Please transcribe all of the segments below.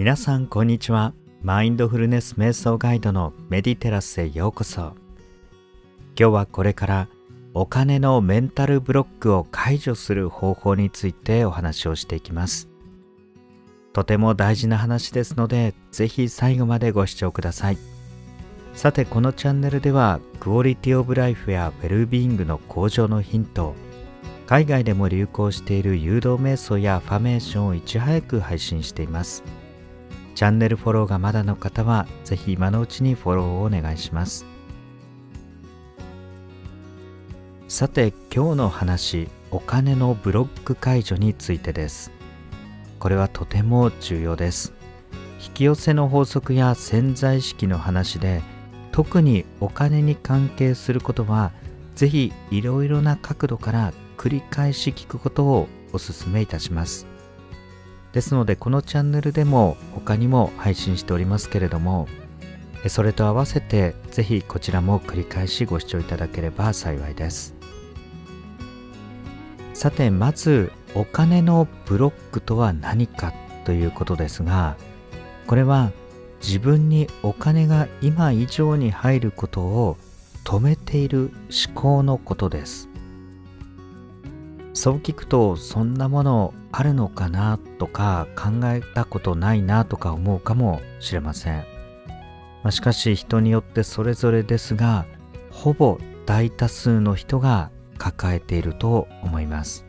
皆さんこんにちは。マインドフルネス瞑想ガイドのメディテラスへようこそ。今日はこれからお金のメンタルブロックを解除する方法についてお話をしていきます。とても大事な話ですのでぜひ最後までご視聴ください。さてこのチャンネルではクオリティオブライフやウェルビーイングの向上のヒント海外でも流行している誘導瞑想やファメーションをいち早く配信しています。チャンネルフォローがまだの方はぜひ今のうちにフォローをお願いします。さて今日の話お金のブロック解除についてです。これはとても重要です。引き寄せの法則や潜在意識の話で特にお金に関係することはぜひいろいろな角度から繰り返し聞くことをお勧めいたします。ですのでこのチャンネルでも他にも配信しておりますけれどもそれと合わせてぜひこちらも繰り返しご視聴いただければ幸いです。さてまずお金のブロックとは何かということですがこれは自分にお金が今以上に入ることを止めている思考のことです。そう聞くとそんなものあるのかなとか考えたことないなとか思うかもしれません、まあ、しかし人によってそれぞれですがほぼ大多数の人が抱えていると思います。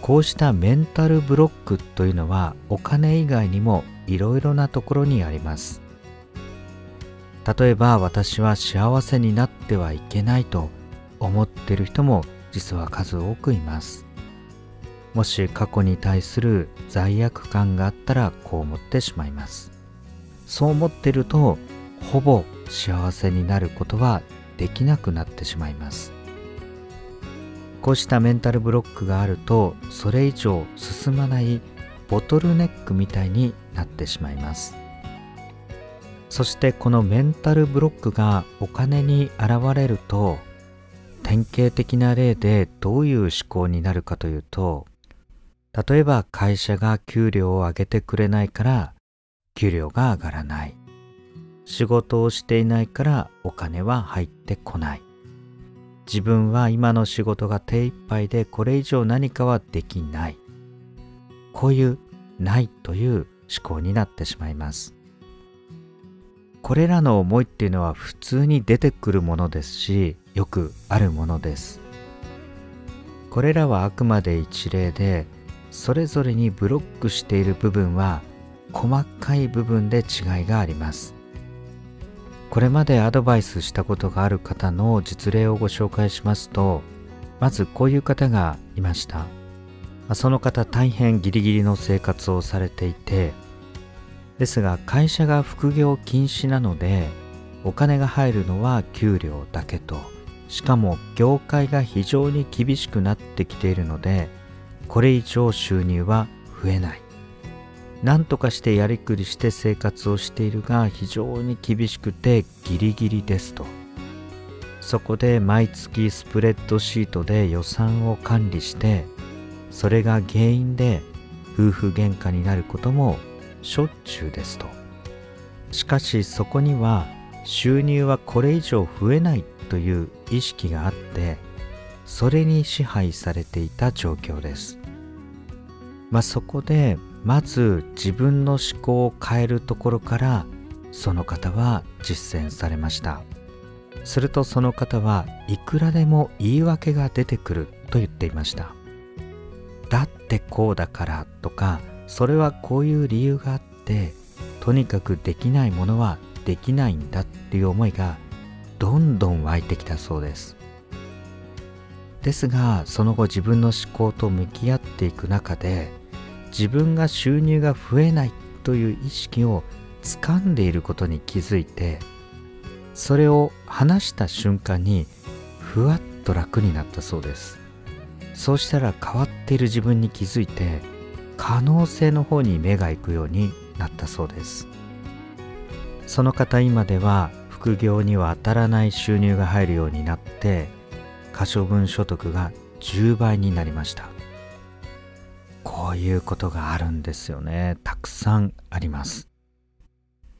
こうしたメンタルブロックというのはお金以外にもいろいろなところにあります。例えば私は幸せになってはいけないと思っている人も実は数多くいます。もし過去に対する罪悪感があったらこう思ってしまいます。そう思ってるとほぼ幸せになることはできなくなってしまいます。こうしたメンタルブロックがあるとそれ以上進まないボトルネックみたいになってしまいます。そしてこのメンタルブロックがお金に現れると典型的な例でどういう思考になるかというと例えば会社が給料を上げてくれないから給料が上がらない。仕事をしていないからお金は入ってこない。自分は今の仕事が手一杯でこれ以上何かはできない。こういうないという思考になってしまいます。これらの思いっていうのは普通に出てくるものですしよくあるものです。これらはあくまで一例でそれぞれにブロックしている部分は細かい部分で違いがあります。これまでアドバイスしたことがある方の実例をご紹介しますとまずこういう方がいました。その方大変ギリギリの生活をされていてですが会社が副業禁止なのでお金が入るのは給料だけと。しかも業界が非常に厳しくなってきているのでこれ以上収入は増えない。何とかしてやりくりして生活をしているが非常に厳しくてギリギリですと。そこで毎月スプレッドシートで予算を管理してそれが原因で夫婦喧嘩になることもしょっちゅうですと。しかしそこには収入はこれ以上増えないという意識があってそれに支配されていた状況です。まあそこでまず自分の思考を変えるところからその方は実践されました。するとその方はいくらでも言い訳が出てくると言っていました。だってこうだからとかそれはこういう理由があってとにかくできないものはできないんだっていう思いがどんどん湧いてきたそうです。ですがその後自分の思考と向き合っていく中で自分が収入が増えないという意識を掴んでいることに気づいてそれを話した瞬間にふわっと楽になったそうです。そうしたら変わっている自分に気づいて可能性の方に目が行くようになったそうです。その方今では副業には当たらない収入が入るようになって可処分所得が10倍になりました。こういうことがあるんですよね。たくさんあります。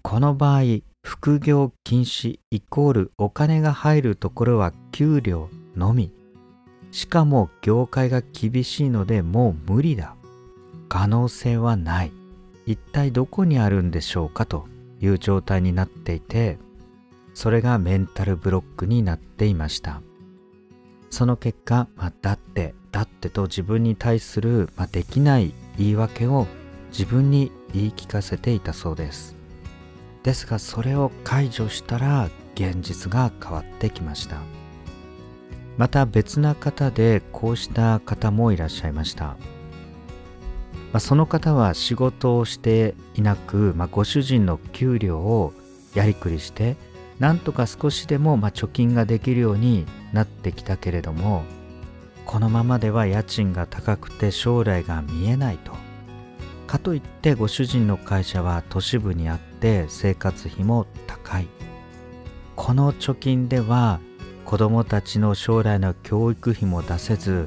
この場合副業禁止イコールお金が入るところは給料のみ。しかも業界が厳しいのでもう無理だ。可能性はない。一体どこにあるんでしょうかという状態になっていてそれがメンタルブロックになっていました。その結果、まあ、だってだってと自分に対する、まあ、できない言い訳を自分に言い聞かせていたそうです。ですがそれを解除したら現実が変わってきました。また別な方でこうした方もいらっしゃいました、まあ、その方は仕事をしていなく、まあ、ご主人の給料をやりくりしてなんとか少しでもま貯金ができるようになってきたけれどもこのままでは家賃が高くて将来が見えないと。かといってご主人の会社は都市部にあって生活費も高い。この貯金では子供たちの将来の教育費も出せず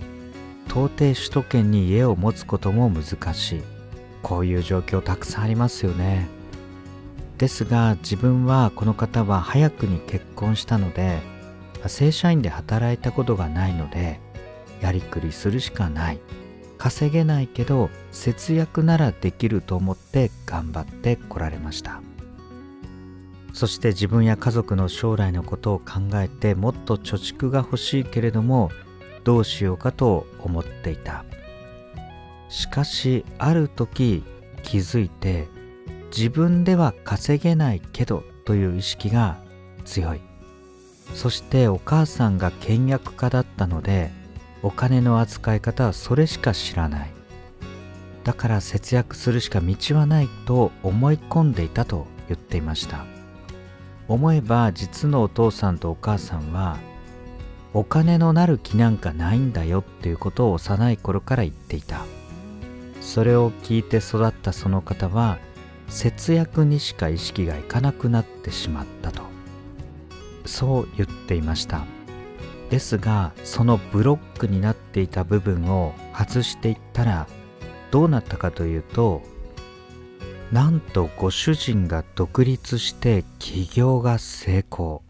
到底首都圏に家を持つことも難しい。こういう状況たくさんありますよね。ですが自分はこの方は早くに結婚したので正社員で働いたことがないのでやりくりするしかない。稼げないけど節約ならできると思って頑張ってこられました。そして自分や家族の将来のことを考えてもっと貯蓄が欲しいけれどもどうしようかと思っていた。しかしある時気づいて自分では稼げないけどという意識が強い。そしてお母さんが倹約家だったのでお金の扱い方はそれしか知らない。だから節約するしか道はないと思い込んでいたと言っていました。思えば実のお父さんとお母さんはお金のなる気なんかないんだよっていうことを幼い頃から言っていた。それを聞いて育ったその方は節約にしか意識がいかなくなってしまったと。そう言っていました。ですがそのブロックになっていた部分を外していったらどうなったかというとなんとご主人が独立して起業が成功。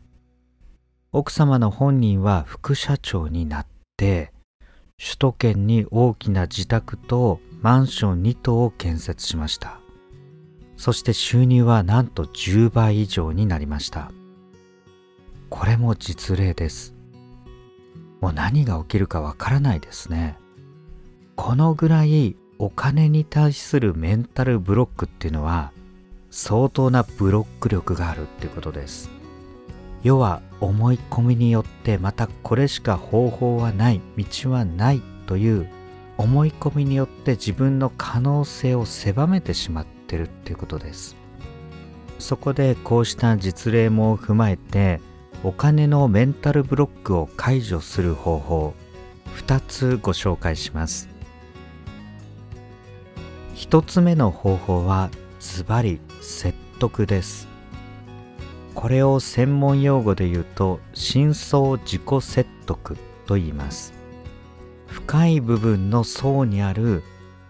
奥様の本人は副社長になって首都圏に大きな自宅とマンション2棟を建設しました。そして収入はなんと10倍以上になりました。これも実例です。もう何が起きるかわからないですね。このぐらいお金に対するメンタルブロックっていうのは相当なブロック力があるっていうことです。要は思い込みによってまたこれしか方法はない道はないという思い込みによって自分の可能性を狭めてしまってるっていうことです。そこでこうした実例も踏まえてお金のメンタルブロックを解除する方法2つご紹介します。1つ目の方法はズバリ説得です。これを専門用語で言うと深層自己説得と言います。深い部分の層にある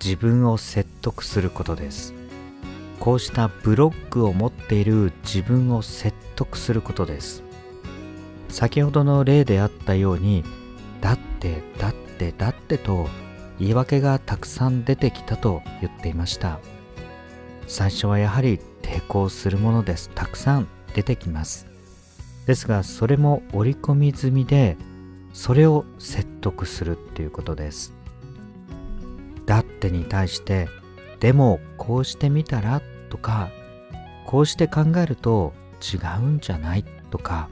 自分を説得することです。こうしたブロックを持っている自分を説得することです。先ほどの例であったようにだってだってだってと言い訳がたくさん出てきたと言っていました。最初はやはり抵抗するものです。たくさん出てきます。ですがそれも織り込み済みでそれを説得するっていうことです。だってに対してでもこうしてみたらとかこうして考えると違うんじゃないとか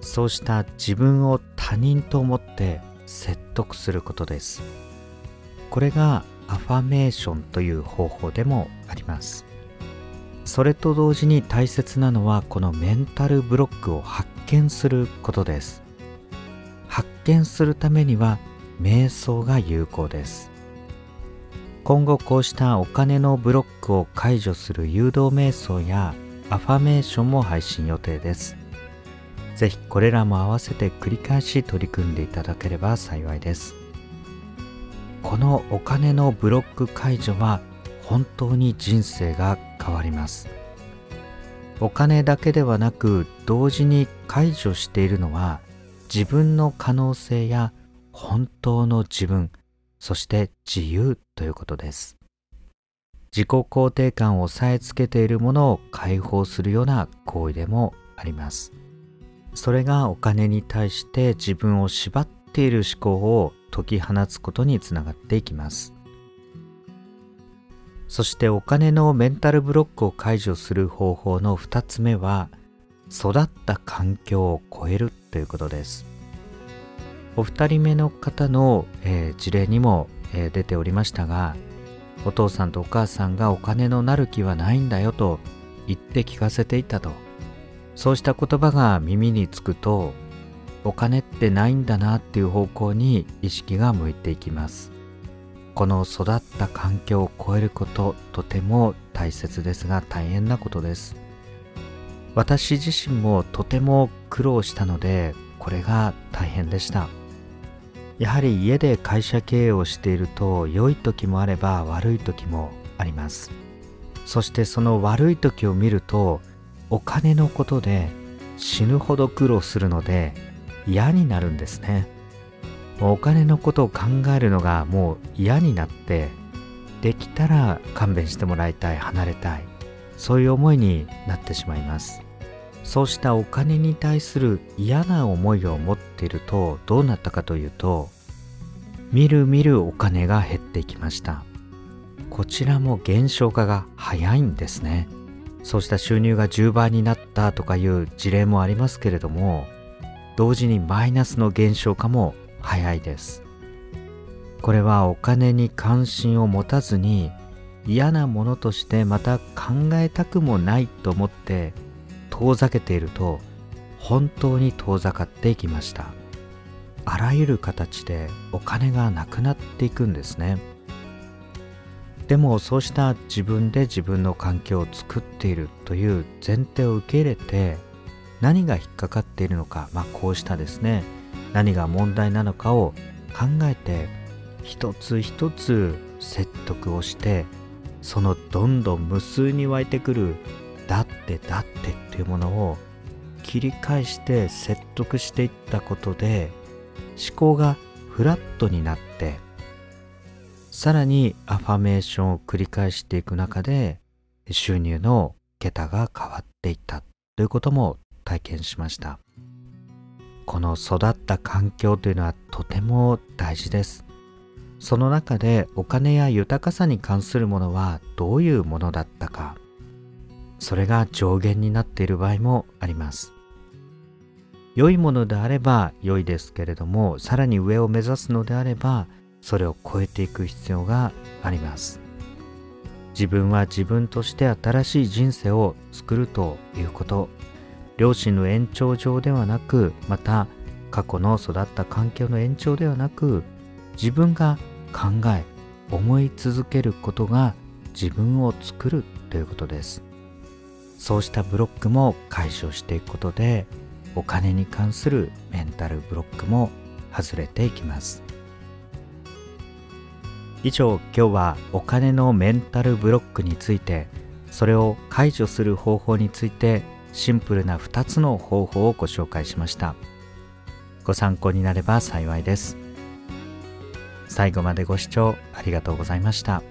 そうした自分を他人と思って説得することです。これがアファメーションという方法でもあります。それと同時に大切なのはこのメンタルブロックを発見することです。発見するためには瞑想が有効です。今後こうしたお金のブロックを解除する誘導瞑想やアファメーションも配信予定です。ぜひこれらも合わせて繰り返し取り組んでいただければ幸いです。このお金のブロック解除は本当に人生が変わります。お金だけではなく同時に解除しているのは自分の可能性や本当の自分そして自由ということです。自己肯定感を押さえつけているものを解放するような行為でもあります。それがお金に対して自分を縛っている思考を解き放つことにつながっていきます。そしてお金のメンタルブロックを解除する方法の2つ目は育った環境を超えるということです。お二人目の方の、えー、事例にも、え、出ておりましたがお父さんとお母さんがお金のなる気はないんだよと言って聞かせていたと。そうした言葉が耳につくとお金ってないんだなっていう方向に意識が向いていきます。この育った環境を超えることとても大切ですが大変なことです。私自身もとても苦労したのでこれが大変でした。やはり家で会社経営をしていると良い時もあれば悪い時もあります。そしてその悪い時を見るとお金のことで死ぬほど苦労するので嫌になるんですね。お金のことを考えるのがもう嫌になってできたら勘弁してもらいたい離れたいそういう思いになってしまいます。そうしたお金に対する嫌な思いを持っているとどうなったかというとみるみるお金が減っていきました。こちらも減少化が早いんですね。そうした収入が10倍になったとかいう事例もありますけれども同時にマイナスの減少化も早いです。これはお金に関心を持たずに嫌なものとしてまた考えたくもないと思って遠ざけていると本当に遠ざかっていきました。あらゆる形でお金がなくなっていくんですね。でもそうした自分で自分の環境を作っているという前提を受け入れて何が引っかかっているのか、まあ、こうしたですね。何が問題なのかを考えて一つ一つ説得をしてそのどんどん無数に湧いてくる「だってだって」っていうものを切り返して説得していったことで思考がフラットになってさらにアファメーションを繰り返していく中で収入の桁が変わっていったということも体験しました。この育った環境というのはとても大事ですその中でお金や豊かさに関するものはどういうものだったかそれが上限になっている場合もあります。良いものであれば良いですけれどもさらに上を目指すのであればそれを超えていく必要があります。自分は自分として新しい人生を作るということ。両親の延長上ではなくまた過去の育った環境の延長ではなく自分が考え思い続けることが自分を作るということです。そうしたブロックも解消していくことでお金に関するメンタルブロックも外れていきます。以上今日はお金のメンタルブロックについてそれを解除する方法についてシンプルな2つの方法をご紹介しました。ご参考になれば幸いです。最後までご視聴ありがとうございました。